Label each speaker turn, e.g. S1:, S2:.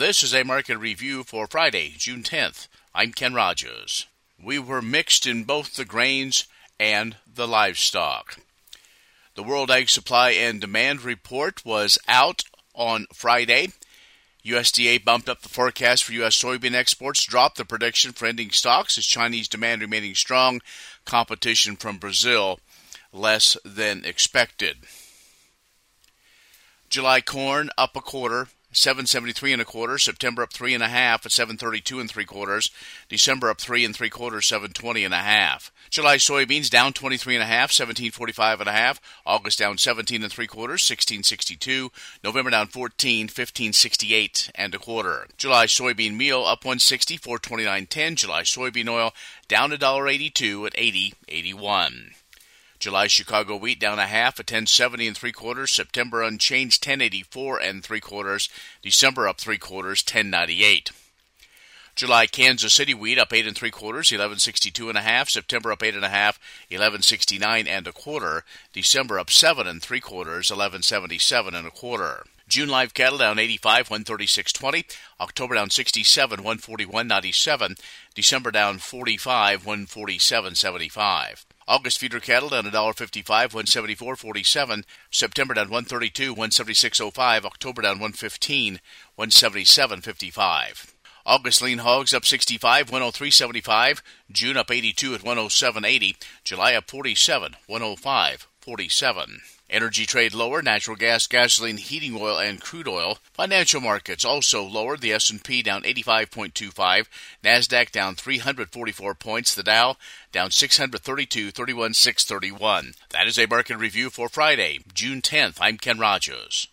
S1: This is a market review for Friday, June 10th. I'm Ken Rogers. We were mixed in both the grains and the livestock. The World Ag Supply and Demand Report was out on Friday. USDA bumped up the forecast for U.S. soybean exports, dropped the prediction for ending stocks as Chinese demand remaining strong, competition from Brazil less than expected. July corn up a quarter, 773 and a quarter. September up three and a half at 732 and three quarters. December up three and three quarters, 720 and a half. July soybeans down 23 and a half, 1745 and a half. August down 17 and three quarters, 1662. November down 14, 1568 and a quarter. July soybean meal up 160, 429.10. July soybean oil down $1.82 at 80.81. July Chicago wheat down a half at 1070 and three quarters. September unchanged 1084 and three quarters. December up three quarters 1098. July Kansas City wheat up eight and three quarters, 1162 and a half. September up eight and a half, 1169 and a quarter. December up seven and three quarters, 1177 and a quarter. June live cattle down 85, 136.20. October down 67, 141.97. December down 45, 147.75. August feeder cattle down $1.55, 174.47. September down 132, 176.05. October down 115, 177.55. August lean hogs up 65, 103.75. June up 82 at 107.80. July up 47, 105.47. Energy trade lower, natural gas, gasoline, heating oil, and crude oil. Financial markets also lower. The S&P down 85.25, Nasdaq down 344 points, the Dow down 632, 31, 631. That is a market review for Friday, June 10th. I'm Ken Rogers.